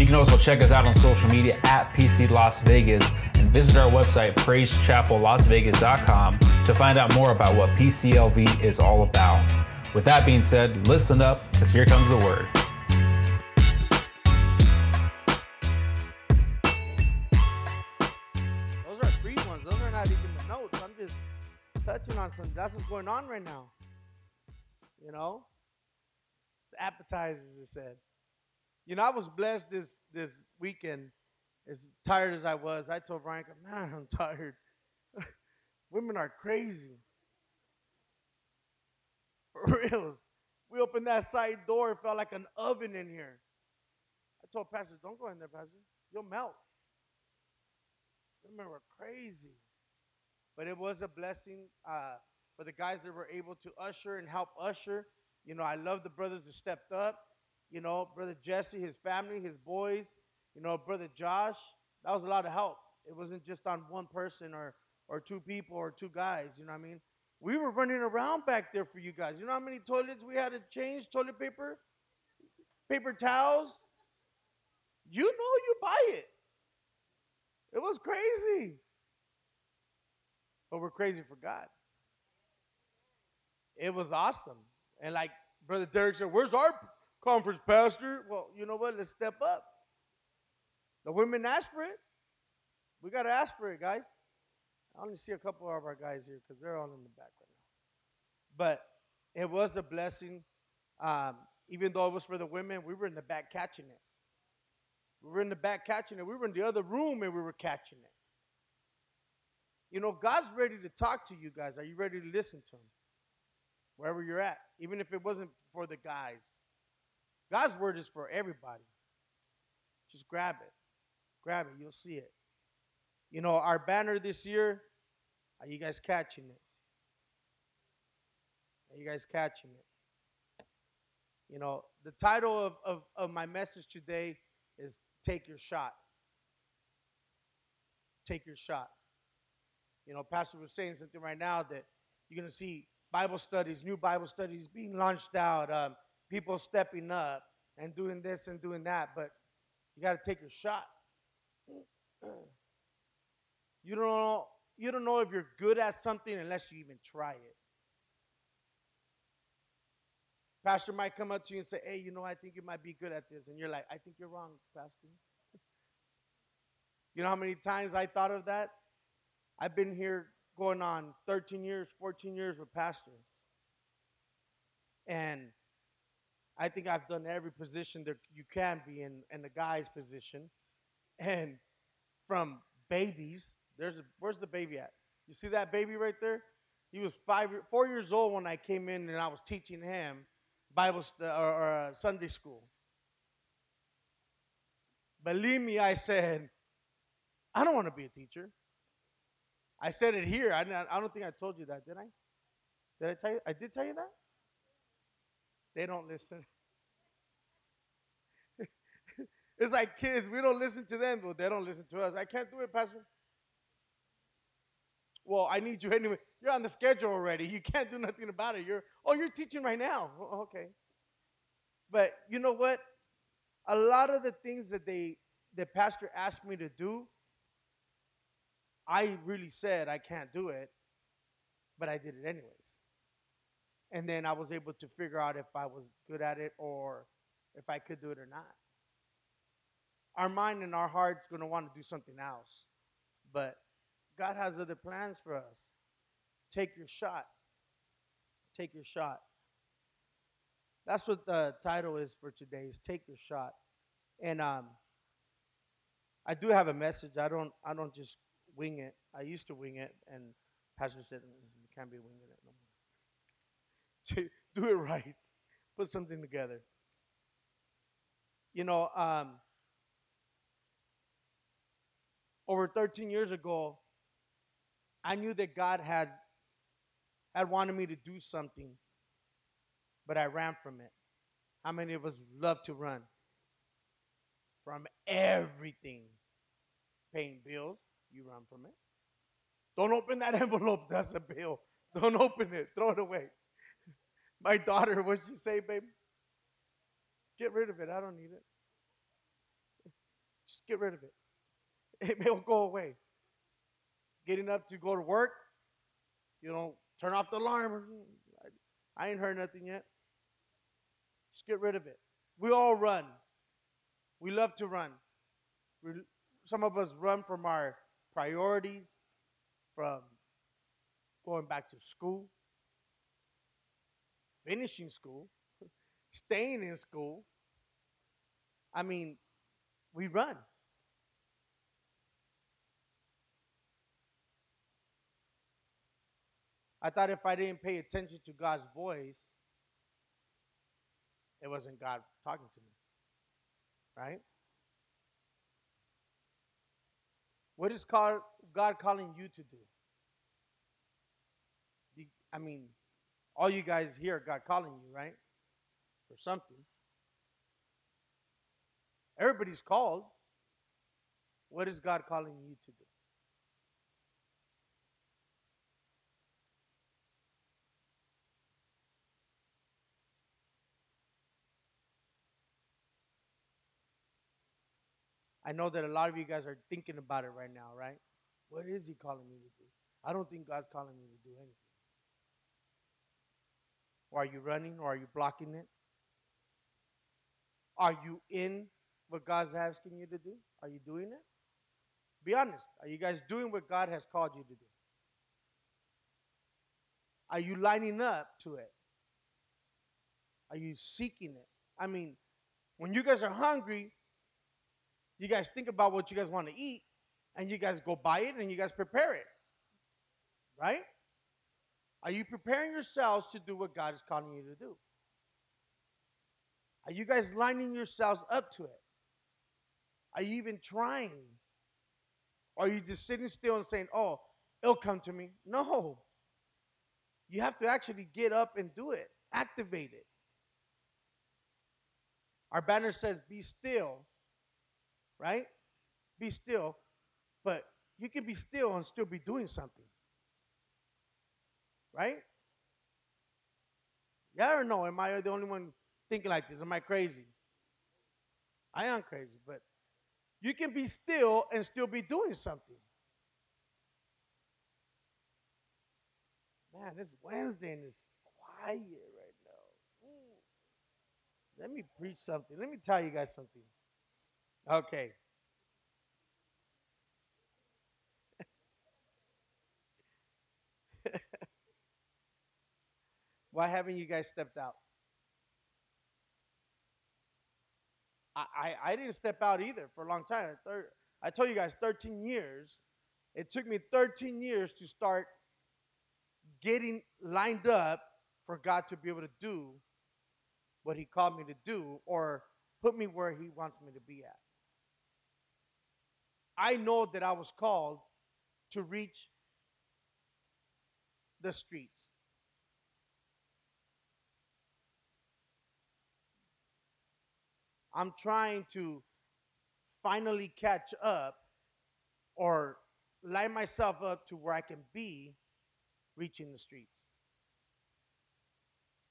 You can also check us out on social media at PC Las Vegas and visit our website, praisechapellasvegas.com, to find out more about what PCLV is all about. With that being said, listen up, because here comes the word. Those are free ones. Those are not even the notes. I'm just touching on some. That's what's going on right now. You know, the appetizers are said. You know, I was blessed this this weekend. As tired as I was, I told Veronica, "Man, I'm tired. Women are crazy. For reals. We opened that side door. It felt like an oven in here. I told Pastor, "Don't go in there, Pastor. You'll melt." Women were crazy. But it was a blessing uh, for the guys that were able to usher and help usher. You know, I love the brothers who stepped up. You know, brother Jesse, his family, his boys. You know, brother Josh. That was a lot of help. It wasn't just on one person or or two people or two guys. You know what I mean? We were running around back there for you guys. You know how many toilets we had to change? Toilet paper, paper towels. You know, you buy it. It was crazy. But we're crazy for God. It was awesome. And like Brother Derek said, Where's our conference, Pastor? Well, you know what? Let's step up. The women asked for it. We got to ask for it, guys. I only see a couple of our guys here because they're all in the back right now. But it was a blessing. Um, even though it was for the women, we were in the back catching it. We were in the back catching it. We were in the other room and we were catching it. You know, God's ready to talk to you guys. Are you ready to listen to Him? Wherever you're at, even if it wasn't for the guys. God's word is for everybody. Just grab it. Grab it. You'll see it. You know, our banner this year, are you guys catching it? Are you guys catching it? You know, the title of, of, of my message today is Take Your Shot. Take Your Shot. You know, Pastor was saying something right now that you're going to see Bible studies, new Bible studies being launched out, um, people stepping up and doing this and doing that, but you got to take your shot. You don't know you don't know if you're good at something unless you even try it. Pastor might come up to you and say, "Hey, you know, I think you might be good at this," and you're like, "I think you're wrong, Pastor." you know how many times I thought of that? I've been here going on 13 years, 14 years with Pastor. And I think I've done every position that you can be in, in the guy's position. And from babies, there's a, where's the baby at? You see that baby right there? He was five, four years old when I came in and I was teaching him Bible st- or, or uh, Sunday school. Believe me, I said, I don't want to be a teacher. I said it here. I, I don't think I told you that, did I? Did I tell you? I did tell you that? They don't listen. it's like kids. We don't listen to them, but they don't listen to us. I can't do it, Pastor. Well, I need you anyway. You're on the schedule already. You can't do nothing about it. You're oh, you're teaching right now. Oh, okay. But you know what? A lot of the things that they the pastor asked me to do, I really said I can't do it, but I did it anyways. And then I was able to figure out if I was good at it or if I could do it or not. Our mind and our heart's going to want to do something else. But God has other plans for us. Take your shot. Take your shot. That's what the title is for today is take your shot. And um I do have a message. I don't I don't just wing it. I used to wing it and pastor said you can't be more. Do it right. Put something together. You know, um, over 13 years ago, I knew that God had had wanted me to do something, but I ran from it. How many of us love to run from everything? Paying bills, you run from it. Don't open that envelope, that's a bill. Don't open it, throw it away. My daughter, what'd you say, babe? Get rid of it, I don't need it. Just get rid of it. It will go away. Getting up to go to work, you know, turn off the alarm. I ain't heard nothing yet. Just get rid of it. We all run. We love to run. We, some of us run from our priorities, from going back to school, finishing school, staying in school. I mean, we run. I thought if I didn't pay attention to God's voice, it wasn't God talking to me. Right? What is God calling you to do? I mean, all you guys here, God calling you, right? For something. Everybody's called. What is God calling you to do? I know that a lot of you guys are thinking about it right now, right? What is He calling me to do? I don't think God's calling me to do anything. Or are you running or are you blocking it? Are you in what God's asking you to do? Are you doing it? Be honest. Are you guys doing what God has called you to do? Are you lining up to it? Are you seeking it? I mean, when you guys are hungry, you guys think about what you guys want to eat, and you guys go buy it and you guys prepare it. Right? Are you preparing yourselves to do what God is calling you to do? Are you guys lining yourselves up to it? Are you even trying? Or are you just sitting still and saying, oh, it'll come to me? No. You have to actually get up and do it, activate it. Our banner says, be still, right? Be still. But you can be still and still be doing something. Right? Yeah or no? Am I the only one thinking like this? Am I crazy? I am crazy, but you can be still and still be doing something. Man, it's Wednesday and it's quiet right now. Ooh. Let me preach something. Let me tell you guys something. Okay. Why haven't you guys stepped out? I, I, I didn't step out either for a long time. I told you guys 13 years. It took me 13 years to start getting lined up for God to be able to do what He called me to do or put me where He wants me to be at. I know that I was called to reach the streets. I'm trying to finally catch up or line myself up to where I can be reaching the streets.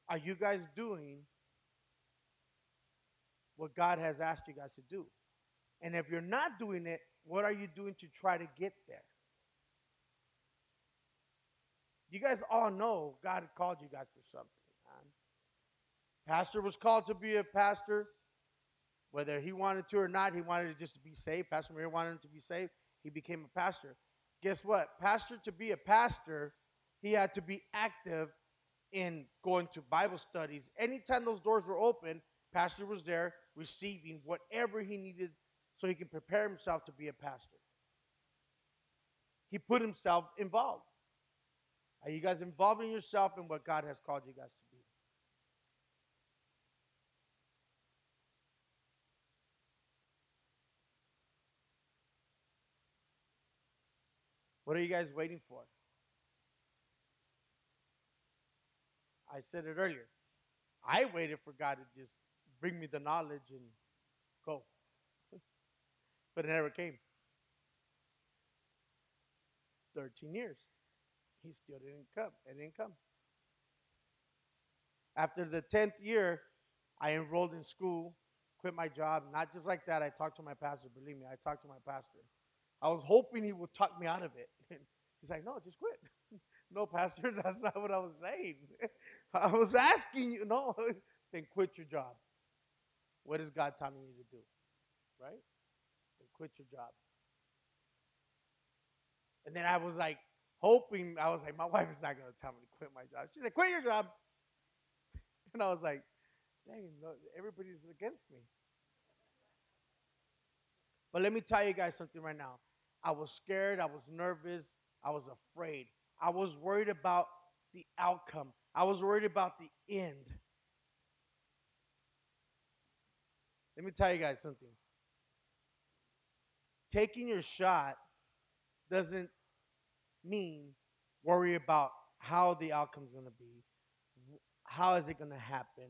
Are you guys doing what God has asked you guys to do? And if you're not doing it, what are you doing to try to get there? You guys all know God called you guys for something. Man. Pastor was called to be a pastor. Whether he wanted to or not, he wanted to just to be saved. Pastor Maria wanted him to be saved. He became a pastor. Guess what? Pastor, to be a pastor, he had to be active in going to Bible studies. Anytime those doors were open, Pastor was there receiving whatever he needed so he could prepare himself to be a pastor. He put himself involved. Are you guys involving yourself in what God has called you guys to be? What are you guys waiting for? I said it earlier. I waited for God to just bring me the knowledge and go. but it never came. 13 years. He still didn't come. It didn't come. After the 10th year, I enrolled in school, quit my job. Not just like that, I talked to my pastor. Believe me, I talked to my pastor. I was hoping he would talk me out of it. He's like, no, just quit. no, pastor, that's not what I was saying. I was asking you, no, then quit your job. What is God telling you to do? Right? Then quit your job. And then I was like, hoping, I was like, my wife is not going to tell me to quit my job. She said, quit your job. And I was like, dang, everybody's against me. But let me tell you guys something right now. I was scared. I was nervous. I was afraid. I was worried about the outcome. I was worried about the end. Let me tell you guys something. Taking your shot doesn't mean worry about how the outcome's going to be. How is it going to happen?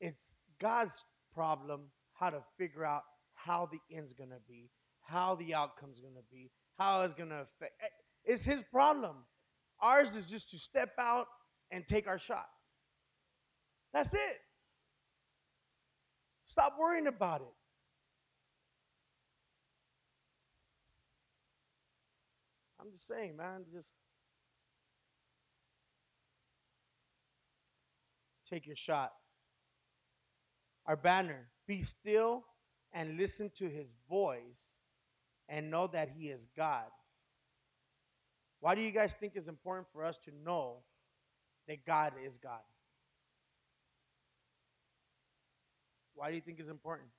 It's God's problem how to figure out how the end's going to be, how the outcome's going to be, how it's going to affect. Eh, it's his problem. Ours is just to step out and take our shot. That's it. Stop worrying about it. I'm just saying, man, just take your shot. Our banner, be still and listen to his voice and know that he is God. Why do you guys think it's important for us to know that God is God? Why do you think it's important?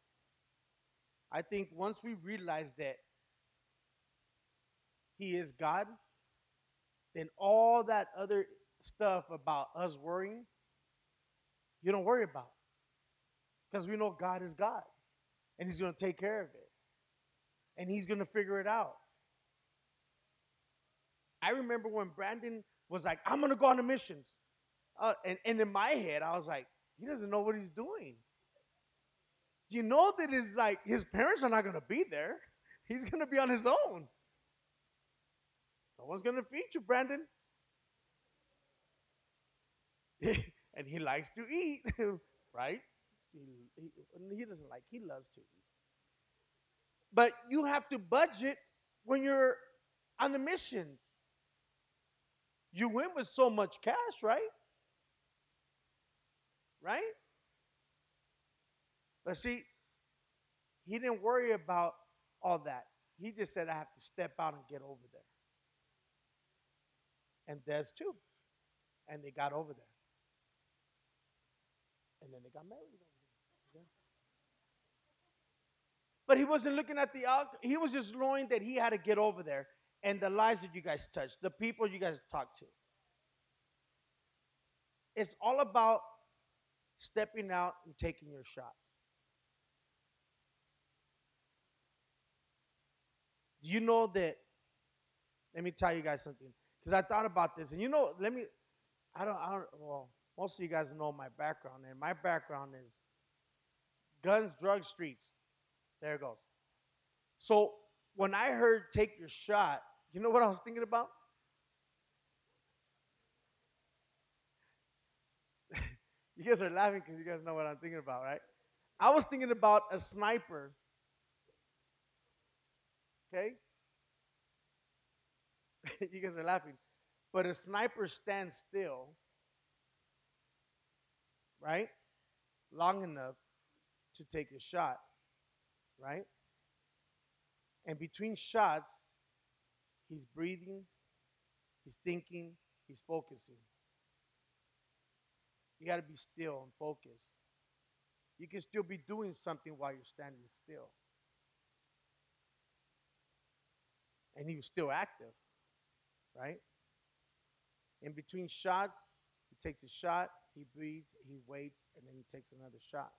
I think once we realize that He is God, then all that other stuff about us worrying, you don't worry about. Because we know God is God. And He's going to take care of it. And He's going to figure it out. I remember when Brandon was like, I'm going to go on a missions. Uh, and, and in my head, I was like, he doesn't know what he's doing. Do you know that it's like his parents are not going to be there. He's going to be on his own. No one's going to feed you, Brandon. and he likes to eat, right? He, he, he doesn't like, he loves to. But you have to budget when you're on the missions. You went with so much cash, right? Right? But see, he didn't worry about all that. He just said, I have to step out and get over there. And there's too. And they got over there. And then they got married there. But he wasn't looking at the out. He was just knowing that he had to get over there and the lives that you guys touched, the people you guys talked to. It's all about stepping out and taking your shot. You know that, let me tell you guys something. Because I thought about this, and you know, let me, I don't, I don't, well, most of you guys know my background, and my background is guns, drugs, streets. There it goes. So when I heard take your shot, you know what I was thinking about? you guys are laughing because you guys know what I'm thinking about, right? I was thinking about a sniper. Okay? you guys are laughing. But a sniper stands still, right? Long enough to take a shot, right? And between shots, He's breathing, he's thinking, he's focusing. You got to be still and focused. You can still be doing something while you're standing still. And he was still active, right? In between shots, he takes a shot, he breathes, he waits, and then he takes another shot.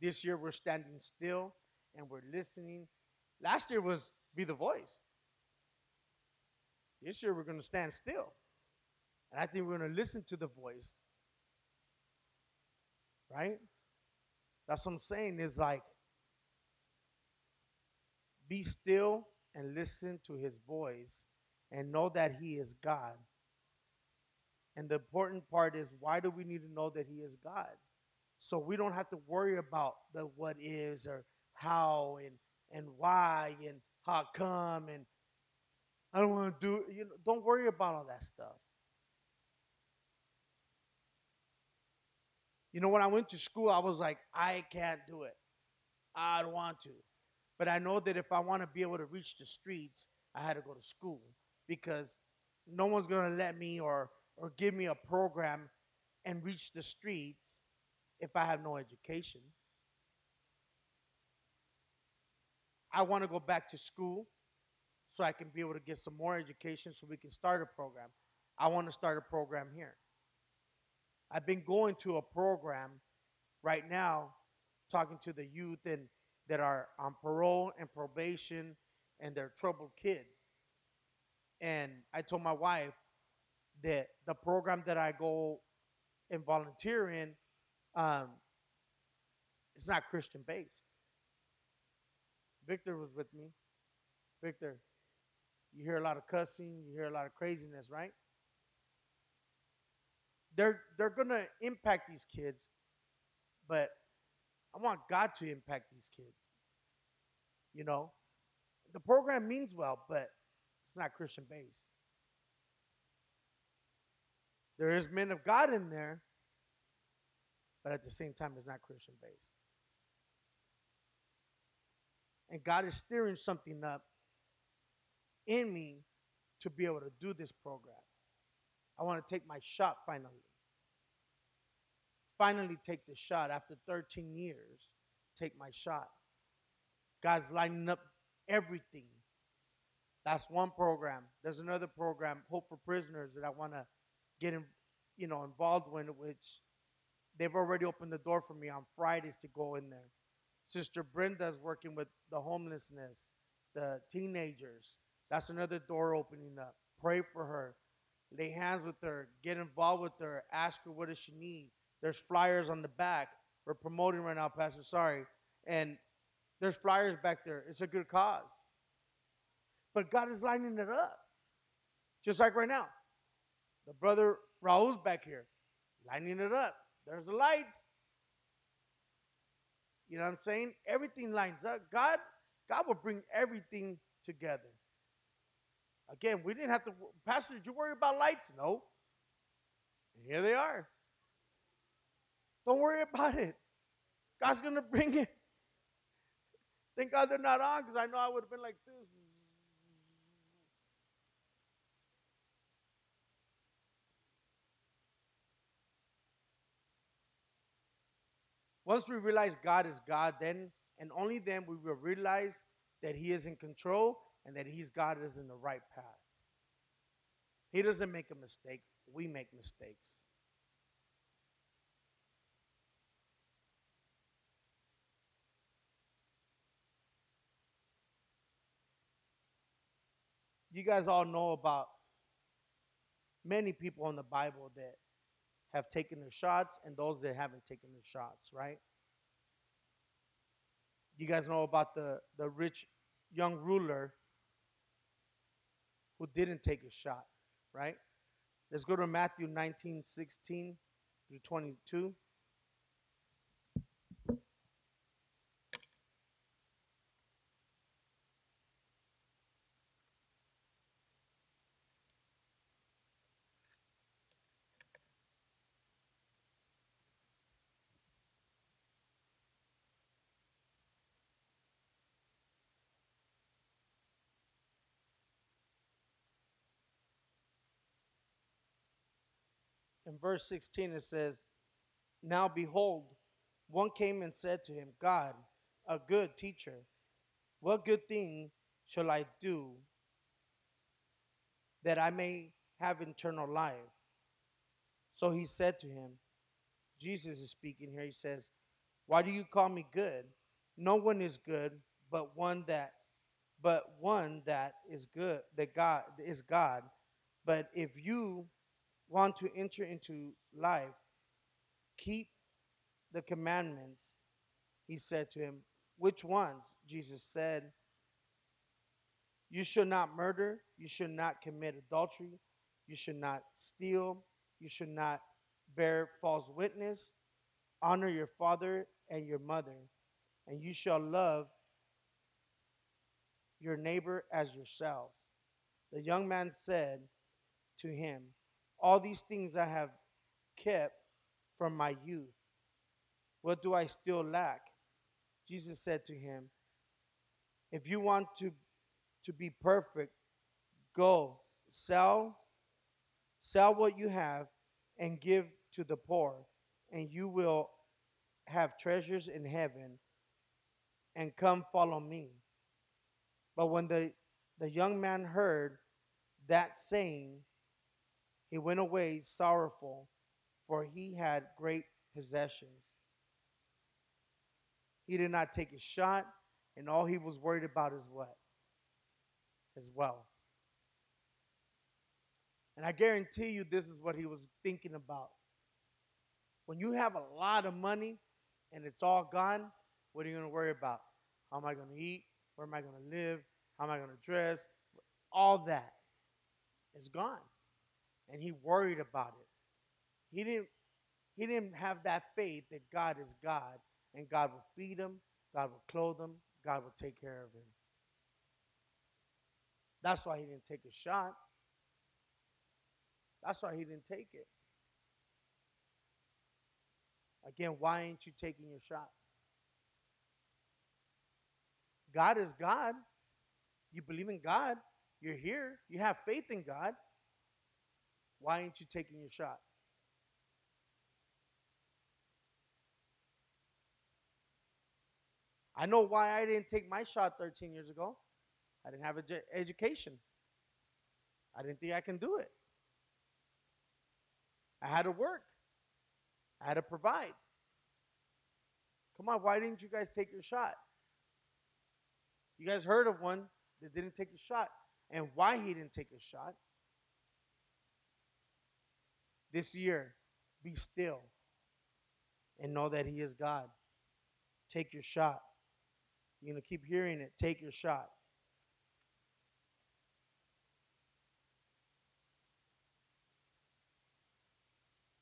This year, we're standing still and we're listening Last year was be the voice. This year we're going to stand still And I think we're going to listen to the voice. Right? That's what I'm saying is like, be still and listen to his voice and know that he is God. And the important part is why do we need to know that he is God? So we don't have to worry about the what is or how and and why and how come and I don't want to do you know don't worry about all that stuff. You know when I went to school I was like I can't do it. I don't want to. But I know that if I want to be able to reach the streets, I had to go to school because no one's going to let me or or give me a program and reach the streets if I have no education. I want to go back to school so I can be able to get some more education so we can start a program. I want to start a program here. I've been going to a program right now talking to the youth and that are on parole and probation and they're troubled kids. And I told my wife that the program that I go and volunteer in um, it's not Christian based. Victor was with me. Victor, you hear a lot of cussing, you hear a lot of craziness, right? They're they're gonna impact these kids, but I want God to impact these kids. You know, the program means well, but it's not Christian based. There is men of God in there, but at the same time, it's not Christian based. And God is stirring something up in me to be able to do this program. I want to take my shot finally. Finally, take the shot after 13 years. Take my shot. God's lining up everything. That's one program. There's another program, Hope for Prisoners, that I want to get in, you know, involved with, which they've already opened the door for me on Fridays to go in there. Sister Brenda's working with the homelessness, the teenagers. That's another door opening up. Pray for her. Lay hands with her. Get involved with her. Ask her what does she need. There's flyers on the back. We're promoting right now, Pastor. Sorry. And there's flyers back there. It's a good cause. But God is lining it up. Just like right now. The brother Raul's back here, lining it up. There's the lights. You know what I'm saying? Everything lines up. God, God will bring everything together. Again, we didn't have to. Pastor, did you worry about lights? No. And here they are. Don't worry about it. God's gonna bring it. Thank God they're not on because I know I would have been like this. Once we realize God is God, then and only then we will realize that He is in control and that He's God is in the right path. He doesn't make a mistake, we make mistakes. You guys all know about many people in the Bible that have taken their shots and those that haven't taken their shots, right? You guys know about the, the rich young ruler who didn't take a shot, right? Let's go to Matthew 19, 16 through 22. In verse 16 it says, Now behold, one came and said to him, God, a good teacher, what good thing shall I do that I may have eternal life? So he said to him, Jesus is speaking here. He says, Why do you call me good? No one is good but one that but one that is good that God is God. But if you want to enter into life, keep the commandments. He said to him, Which ones? Jesus said, You should not murder, you should not commit adultery, you should not steal, you should not bear false witness, honor your father and your mother, and you shall love your neighbor as yourself. The young man said to him, All these things I have kept from my youth. What do I still lack? Jesus said to him, If you want to, to be perfect, go sell sell what you have and give to the poor, and you will have treasures in heaven. And come follow me. But when the, the young man heard that saying, he went away sorrowful, for he had great possessions. He did not take a shot, and all he was worried about is what? His wealth. And I guarantee you, this is what he was thinking about. When you have a lot of money and it's all gone, what are you going to worry about? How am I going to eat? Where am I going to live? How am I going to dress? All that is gone. And he worried about it. He didn't he didn't have that faith that God is God and God will feed him, God will clothe him, God will take care of him. That's why he didn't take a shot. That's why he didn't take it. Again, why ain't you taking your shot? God is God. You believe in God. You're here. You have faith in God. Why ain't you taking your shot? I know why I didn't take my shot 13 years ago. I didn't have an education. I didn't think I can do it. I had to work. I had to provide. Come on, why didn't you guys take your shot? You guys heard of one that didn't take a shot. And why he didn't take a shot? This year, be still and know that he is God. Take your shot. You're going to keep hearing it. Take your shot.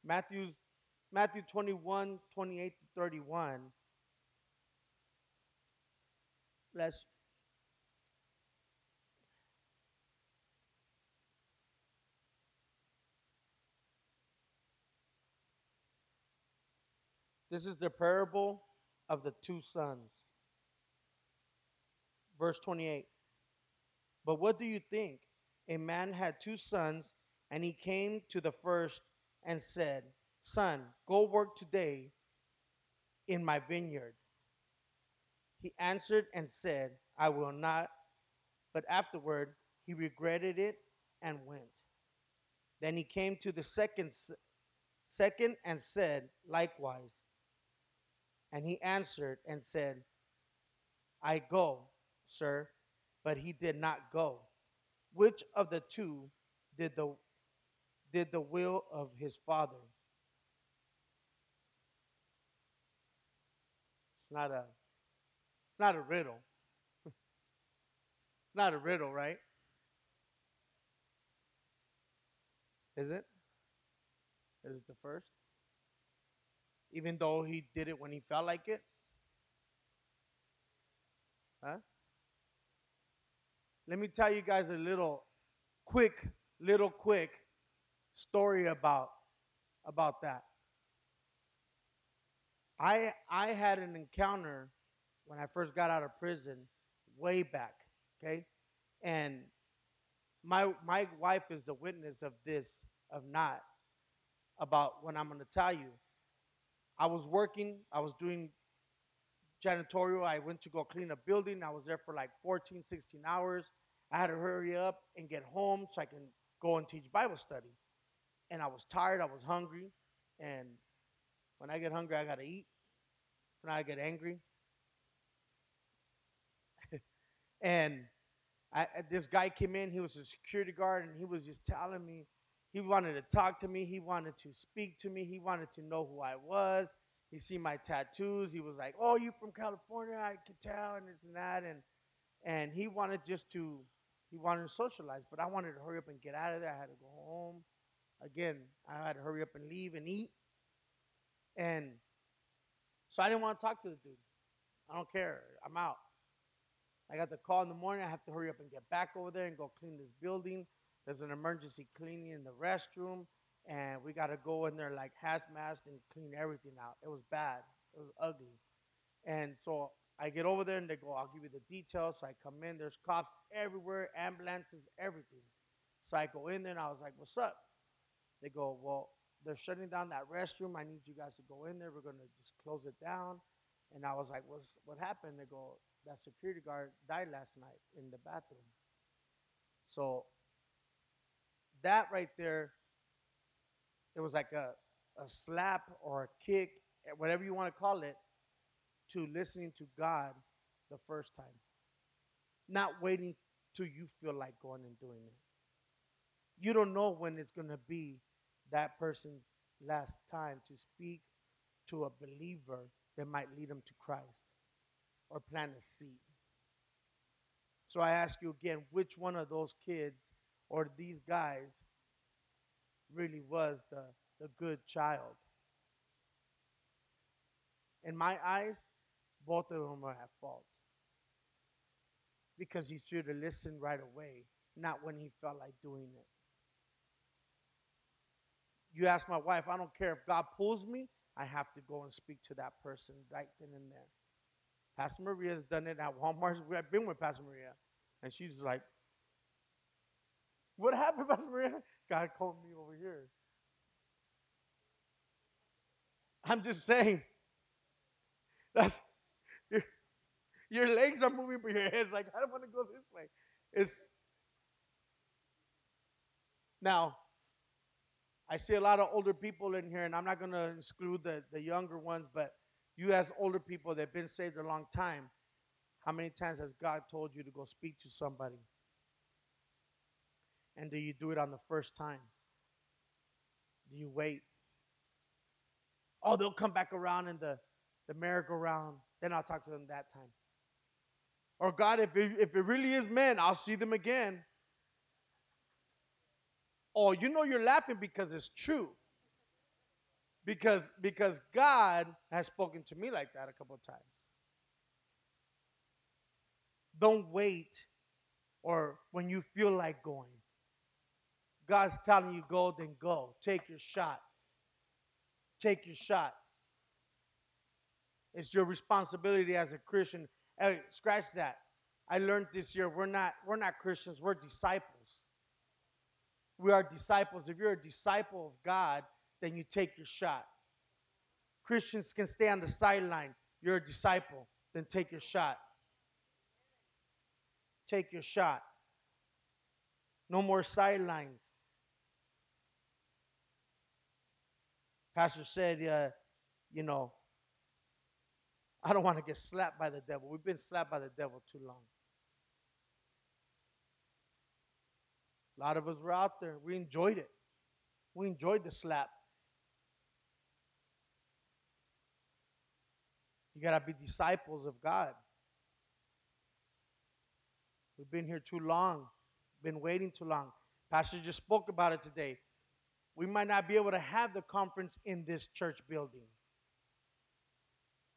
Matthew, Matthew 21, 28 to 31. Let's This is the parable of the two sons. Verse 28. But what do you think? A man had two sons, and he came to the first and said, Son, go work today in my vineyard. He answered and said, I will not. But afterward, he regretted it and went. Then he came to the second, second and said, Likewise. And he answered and said, I go, sir. But he did not go. Which of the two did the did the will of his father. It's not a it's not a riddle. it's not a riddle, right? Is it? Is it the first? Even though he did it when he felt like it? Huh? Let me tell you guys a little quick, little quick story about about that. I I had an encounter when I first got out of prison way back, okay? And my my wife is the witness of this of not about what I'm going to tell you. I was working, I was doing janitorial. I went to go clean a building. I was there for like 14, 16 hours. I had to hurry up and get home so I can go and teach Bible study and I was tired, I was hungry, and when I get hungry, I gotta eat. When I get angry, and I, this guy came in. He was a security guard, and he was just telling me, he wanted to talk to me. He wanted to speak to me. He wanted to know who I was. He see my tattoos. He was like, "Oh, you from California? I could tell," and this and that, and and he wanted just to he wanted to socialize. But I wanted to hurry up and get out of there. I had to go home. Again, I had to hurry up and leave and eat. And so I didn't want to talk to the dude. I don't care. I'm out. I got the call in the morning. I have to hurry up and get back over there and go clean this building. There's an emergency cleaning in the restroom, and we got to go in there like hazmat and clean everything out. It was bad. It was ugly. And so I get over there and they go, I'll give you the details. So I come in, there's cops everywhere, ambulances, everything. So I go in there and I was like, What's up? They go, Well, they're shutting down that restroom. I need you guys to go in there. We're going to just close it down. And I was like, What's, What happened? They go, That security guard died last night in the bathroom. So that right there, it was like a, a slap or a kick, eh, whatever you want to call it, to listening to God the first time. Not waiting till you feel like going and doing it. You don't know when it's going to be that person's last time to speak to a believer that might lead them to Christ or plant a seed. So I ask you again, which one of those kids or these guys really was the, the good child? In my eyes, both of them are at fault. Because he should have listened right away, not when he felt like doing it. You ask my wife, I don't care if God pulls me, I have to go and speak to that person right then and there. Pastor Maria's done it at Walmart. I've been with Pastor Maria. And she's like, What happened, Pastor Maria? God called me over here. I'm just saying. That's your, your legs are moving, but your head's like, I don't want to go this way. It's now I see a lot of older people in here, and I'm not to exclude the, the younger ones, but you as older people that have been saved a long time, how many times has God told you to go speak to somebody? And do you do it on the first time? Do you wait? Oh, they'll come back around in the, the merry-go-round. Then I'll talk to them that time. Or God, if it, if it really is men, I'll see them again. Oh, you know you're laughing because it's true. Because because God has spoken to me like that a couple of times. Don't wait or when you feel like going. God's telling you go, then go. Take your shot. Take your shot. It's your responsibility as a Christian. Hey, scratch that. I learned this year we're not we're not Christians, we're disciples. We are disciples. If you're a disciple of God, then you take your shot. Christians can stay on the sideline. You're a disciple, then take your shot. Take your shot. No more sidelines. Pastor said, uh, you know, I don't want to get slapped by the devil. We've been slapped by the devil too long. A lot of us were out there. We enjoyed it. We enjoyed the slap. You got to be disciples of God. We've been here too long, been waiting too long. Pastor just spoke about it today. We might not be able to have the conference in this church building.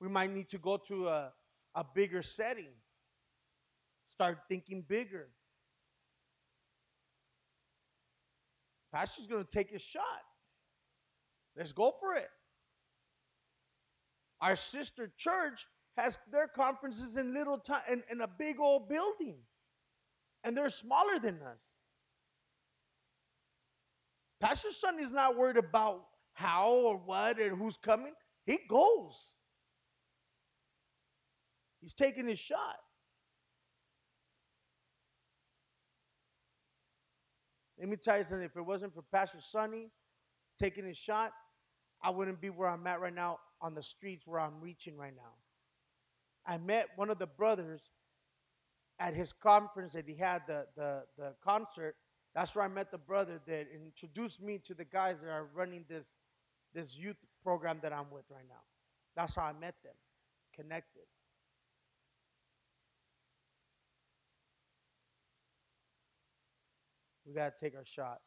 We might need to go to a, a bigger setting, start thinking bigger. Pastor's going to take his shot. Let's go for it. Our sister church has their conferences in little time in, in a big old building. And they're smaller than us. Pastor Sonny is not worried about how or what and who's coming. He goes. He's taking his shot. Let me tell you something. If it wasn't for Pastor Sonny taking his shot, I wouldn't be where I'm at right now on the streets where I'm reaching right now. I met one of the brothers at his conference that he had, the, the, the concert, That's where I met the brother that introduced me to the guys that are running this this youth program that I'm with right now. That's how I met them, connected. We got to take our shot.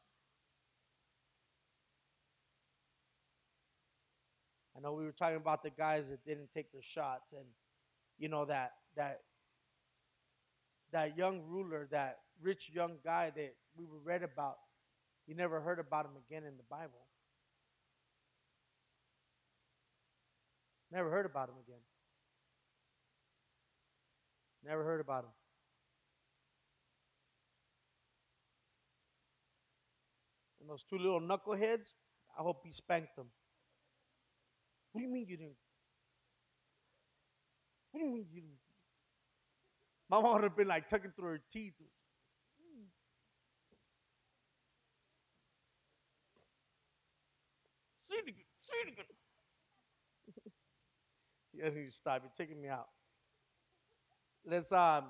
I know we were talking about the guys that didn't take their shots and you know that that that young ruler, that rich young guy that we were read about, you never heard about him again in the Bible. Never heard about him again. Never heard about him. And those two little knuckleheads, I hope he spanked them. What do you mean you didn't? What do you mean you didn't? My mom would have been like tucking through her teeth. Say Say again. You guys need to stop. You're taking me out. Let's um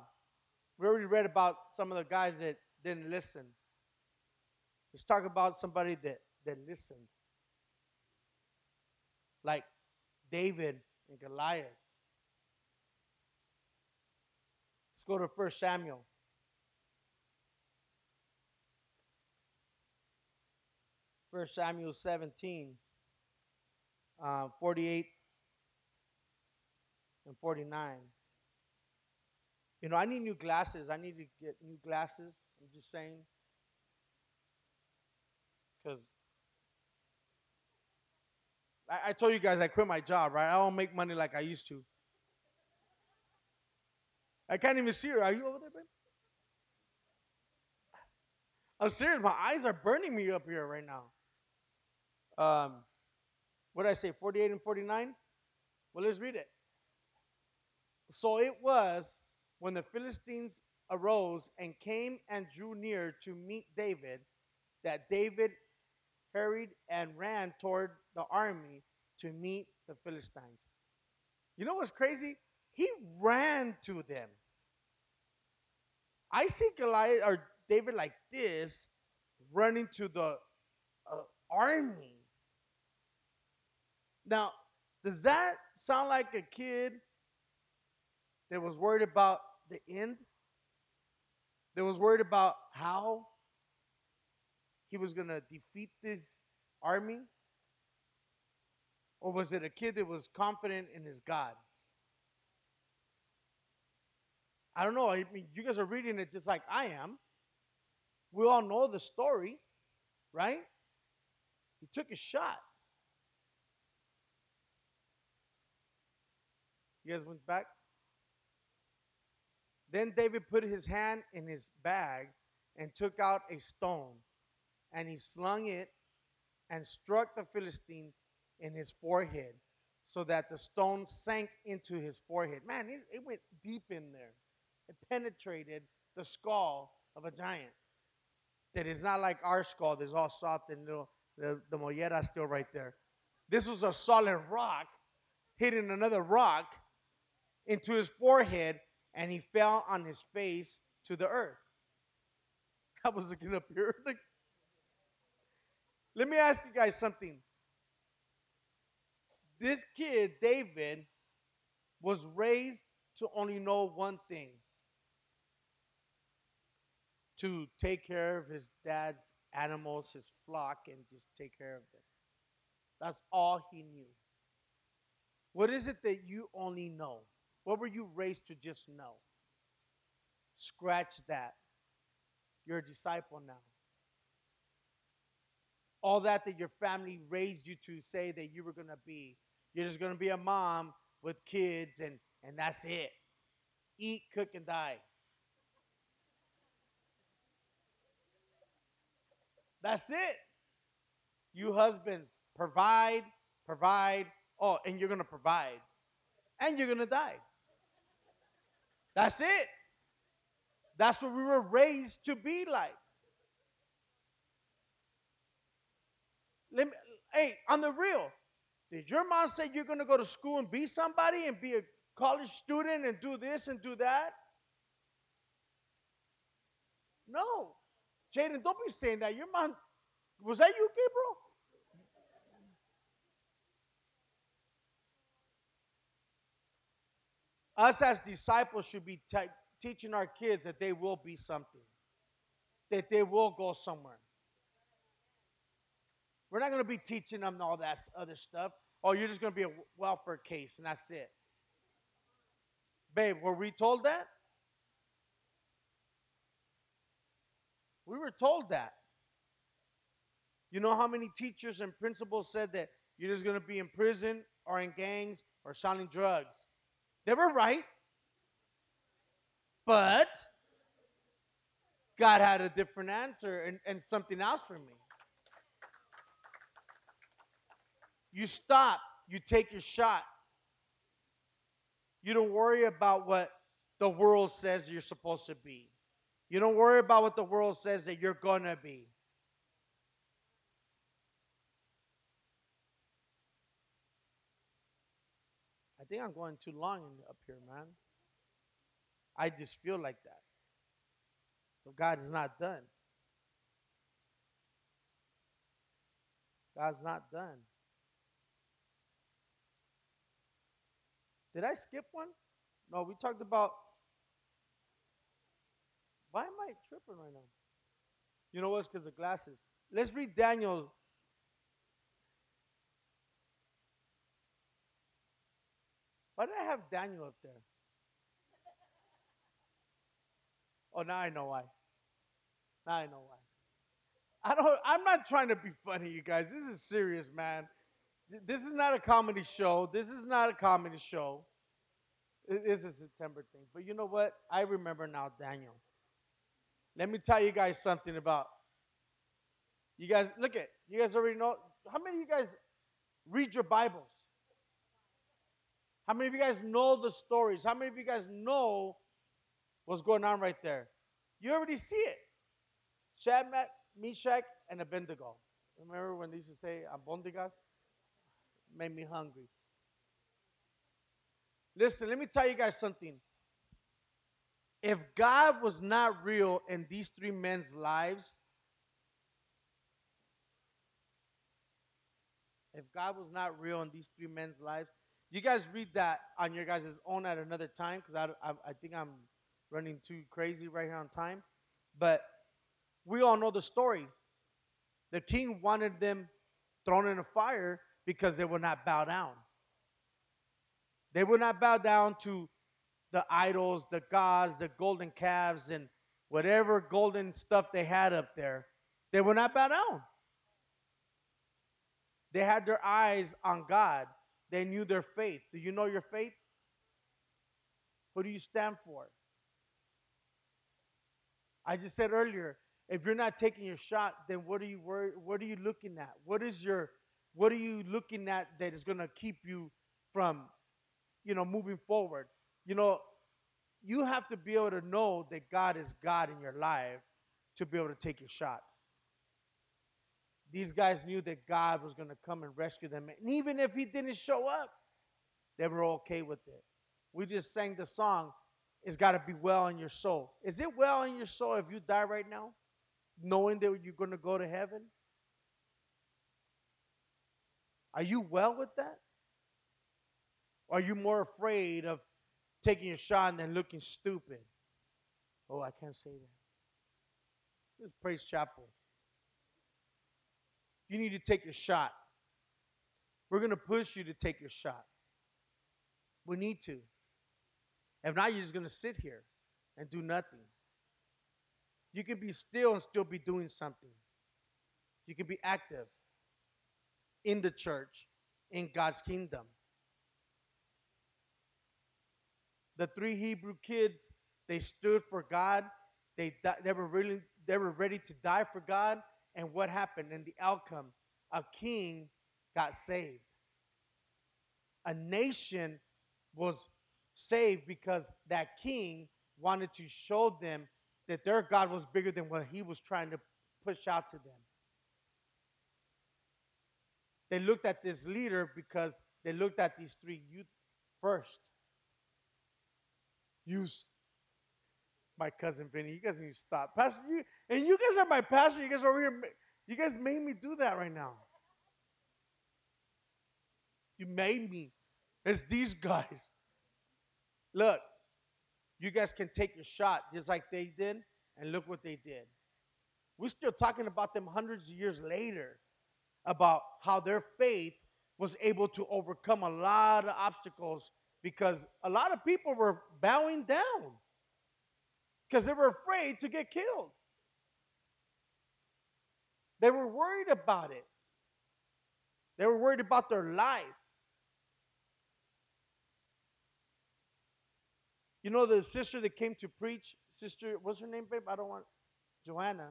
we already read about some of the guys that didn't listen. Let's talk about somebody that, that listened. Like David and Goliath. Let's go to 1 Samuel. First Samuel 17, uh, 48 and 49. You know, I need new glasses. I need to get new glasses. I'm just saying. Because I, I told you guys I quit my job, right? I don't make money like I used to. I can't even see her. Are you over there, babe? I'm serious. My eyes are burning me up here right now. Um, what did I say? 48 and 49? Well, let's read it. So it was when the Philistines arose and came and drew near to meet David that David hurried and ran toward the army to meet the Philistines. You know what's crazy? He ran to them. I see Goliath or David like this running to the uh, army. Now, does that sound like a kid that was worried about the end? That was worried about how he was going to defeat this army? Or was it a kid that was confident in his God? I don't know. I mean, you guys are reading it just like I am. We all know the story, right? He took a shot. You guys went back? Then David put his hand in his bag and took out a stone, and he slung it and struck the Philistine in his forehead, so that the stone sank into his forehead. Man, it, it went deep in there. It penetrated the skull of a giant. That is not like our skull that's all soft and little, the, the mollera still right there. This was a solid rock hitting another rock into his forehead, and he fell on his face to the earth. I was looking up here. Let me ask you guys something. This kid, David, was raised to only know one thing to take care of his dad's animals, his flock, and just take care of them. That's all he knew. What is it that you only know? What were you raised to just know? Scratch that. You're a disciple now. All that that your family raised you to say that you were going to be. You're just going to be a mom with kids, and, and that's it. Eat, cook, and die. That's it. You husbands, provide, provide. Oh, and you're going to provide. And you're going to die. That's it. That's what we were raised to be like. Me, hey, on the real, did your mom say you're going to go to school and be somebody and be a college student and do this and do that? No. Jaden, don't be saying that. Your mom, was that you, Gabriel? Us as disciples should be te- teaching our kids that they will be something, that they will go somewhere. We're not going to be teaching them all that other stuff. Oh, you're just going to be a welfare case, and that's it. Babe, were we told that? We were told that. You know how many teachers and principals said that you're just going to be in prison or in gangs or selling drugs? They were right. But God had a different answer and, and something else for me. You stop, you take your shot. You don't worry about what the world says you're supposed to be. You don't worry about what the world says that you're going to be. Think I'm going too long up here, man. I just feel like that. So God is not done. God's not done. Did I skip one? No, we talked about. Why am I tripping right now? You know what's because the glasses. Let's read Daniel. Why did I have Daniel up there? Oh, now I know why. Now I know why. I don't. I'm not trying to be funny, you guys. This is serious, man. This is not a comedy show. This is not a comedy show. It is a September thing. But you know what? I remember now, Daniel. Let me tell you guys something about. You guys, look at. You guys already know. How many of you guys read your Bibles? How many of you guys know the stories? How many of you guys know what's going on right there? You already see it. Shadrach, Meshach, and Abednego. Remember when they used to say "abondigas"? Made me hungry. Listen, let me tell you guys something. If God was not real in these three men's lives, if God was not real in these three men's lives, you guys read that on your guys' own at another time because I, I, I think I'm running too crazy right here on time. But we all know the story. The king wanted them thrown in a fire because they would not bow down. They would not bow down to the idols, the gods, the golden calves, and whatever golden stuff they had up there. They would not bow down. They had their eyes on God. They knew their faith. Do you know your faith? Who do you stand for? I just said earlier, if you're not taking your shot, then what are you what are you looking at? What is your what are you looking at that is going to keep you from you know moving forward? You know, you have to be able to know that God is God in your life to be able to take your shots. These guys knew that God was going to come and rescue them. And even if he didn't show up, they were okay with it. We just sang the song, It's Got to Be Well in Your Soul. Is it well in your soul if you die right now, knowing that you're going to go to heaven? Are you well with that? Or are you more afraid of taking a shot and then looking stupid? Oh, I can't say that. This is Praise Chapel. You need to take your shot. We're going to push you to take your shot. We need to. If not, you're just going to sit here and do nothing. You can be still and still be doing something. You can be active in the church, in God's kingdom. The three Hebrew kids, they stood for God. They, they were really they were ready to die for God. And what happened? And the outcome, a king got saved. A nation was saved because that king wanted to show them that their God was bigger than what he was trying to push out to them. They looked at this leader because they looked at these three youth first. Use. My cousin Vinny. You guys need to stop. Pastor, you, and you guys are my pastor. You guys are over here. You guys made me do that right now. You made me. It's these guys. Look, you guys can take your shot just like they did, and look what they did. We're still talking about them hundreds of years later about how their faith was able to overcome a lot of obstacles because a lot of people were bowing down because they were afraid to get killed. They were worried about it. They were worried about their life. You know the sister that came to preach, sister, what's her name, babe? I don't want Joanna.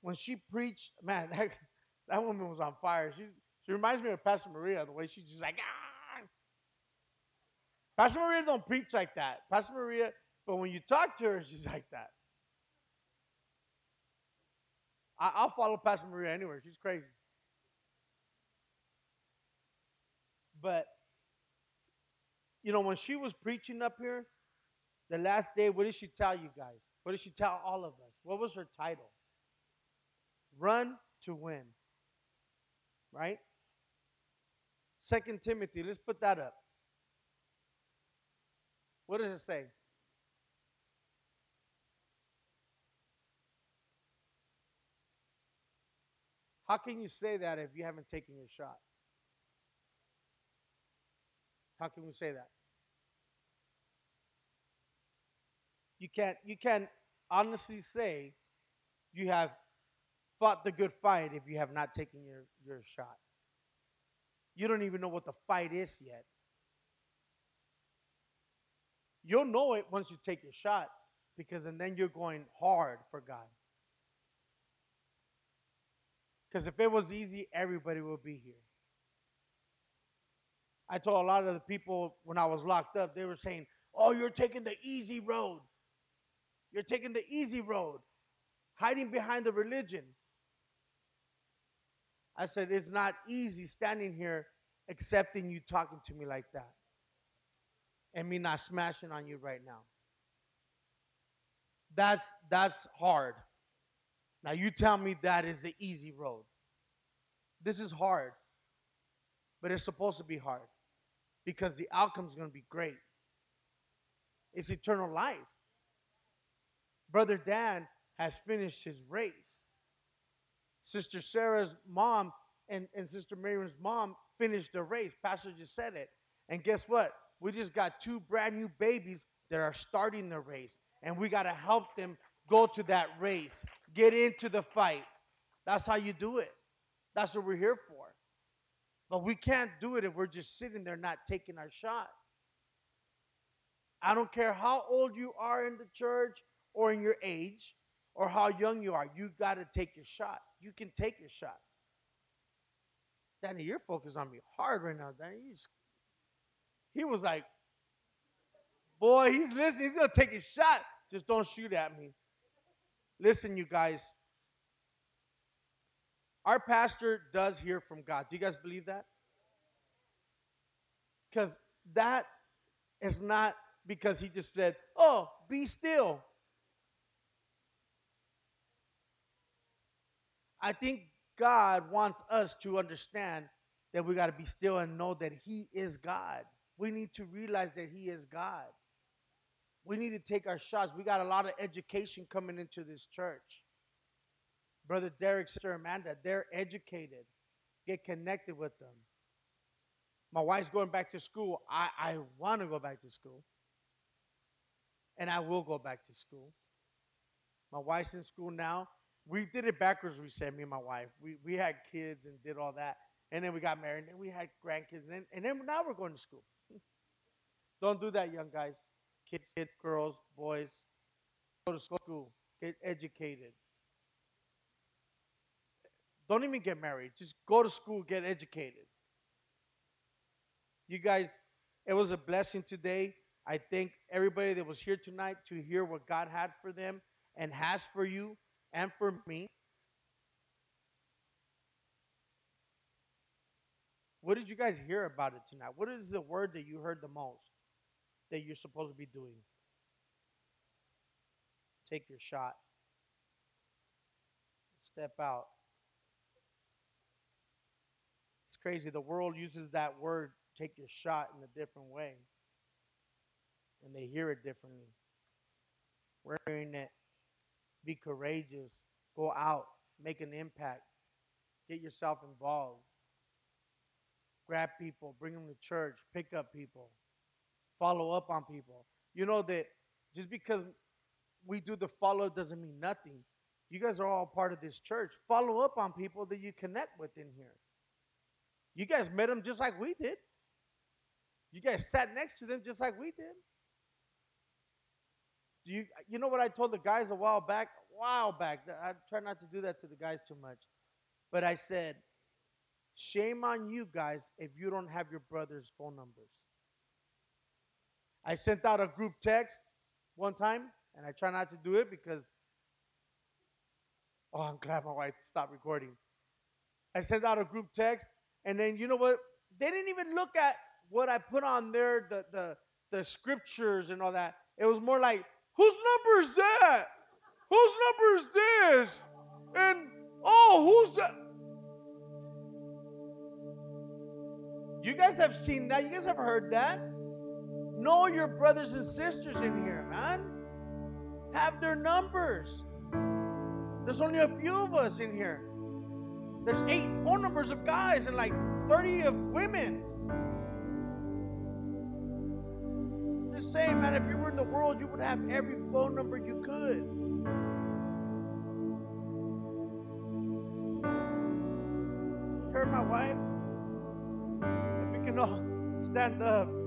When she preached, man, that, that woman was on fire. She she reminds me of Pastor Maria, the way she's just like, ah. Pastor Maria don't preach like that. Pastor Maria, but when you talk to her, she's like that. I, will follow Pastor Maria anywhere. She's crazy. But, you know, when she was preaching up here, the last day, what did she tell you guys? What did she tell all of us? What was her title? Run to win. Right? Second Timothy, let's put that up. What does it say? How can you say that if you haven't taken your shot? How can we say that? You can't you can't honestly say you have fought the good fight if you have not taken your, your shot. You don't even know what the fight is yet. You'll know it once you take your shot because and then you're going hard for God. Because if it was easy, everybody would be here. I told a lot of the people when I was locked up, they were saying, Oh, you're taking the easy road. You're taking the easy road, hiding behind the religion. I said, It's not easy standing here accepting you talking to me like that and me not smashing on you right now. That's that's hard. Now you tell me that is the easy road. This is hard. But it's supposed to be hard because the outcome is going to be great. It's eternal life. Brother Dan has finished his race. Sister Sarah's mom and, and Sister Miriam's mom finished the race. Pastor just said it. And guess what? We just got two brand new babies that are starting the race. And we got to help them go to that race, get into the fight. That's how you do it. That's what we're here for. But we can't do it if we're just sitting there not taking our shot. I don't care how old you are in the church or in your age or how young you are, you got to take your shot. You can take your shot. Danny, you're focused on me hard right now, Danny. Just, he was like, boy, he's listening. He's going to take his shot. Just don't shoot at me. Listen, you guys. Our pastor does hear from God. Do you guys believe that? Because that is not because he just said, oh, be still. I think God wants us to understand that we got to be still and know that He is God. We need to realize that He is God. We need to take our shots. We got a lot of education coming into this church. Brother Derek, Sister Amanda, they're educated. Get connected with them. My wife's going back to school. I, I want to go back to school. And I will go back to school. My wife's in school now we did it backwards. We said me and my wife. We we had kids and did all that, and then we got married, and then we had grandkids, and then and then now we're going to school. Don't do that, young guys, kids, kids, girls, boys. Go to school, get educated. Don't even get married. Just go to school, get educated. You guys, it was a blessing today. I thank everybody that was here tonight to hear what God had for them and has for you and for me. What did you guys hear about it tonight? What is the word that you heard the most that you're supposed to be doing? take your shot. Step out. It's crazy. The world uses that word, take your shot, in a different way. And they hear it differently. We're hearing it. Be courageous. Go out. Make an impact. Get yourself involved. Grab people. Bring them to church. Pick up people. Follow up on people. You know that just because we do the follow doesn't mean nothing. You guys are all part of this church. Follow up on people that you connect with in here. You guys met them just like we did. You guys sat next to them just like we did. Do you you know what I told the guys a while back? A while back. I try not to do that to the guys too much. But I said, shame on you guys if you don't have your brother's phone numbers. I sent out a group text one time, and I try not to do it because oh, I'm glad my wife stopped recording. I sent out a group text, and then you know what? They didn't even look at what I put on there, the the the scriptures and all that. It was more like, whose number is that? Whose number is this? And oh, who's that? You guys have seen that. You guys have heard that. Know your brothers and sisters in here, man. Have their numbers. There's only a few of us in here. There's eight phone numbers of guys and like 30 of women. Just saying, man, if you were in the world, you would have every phone number you could. You heard my wife? If we can all stand up.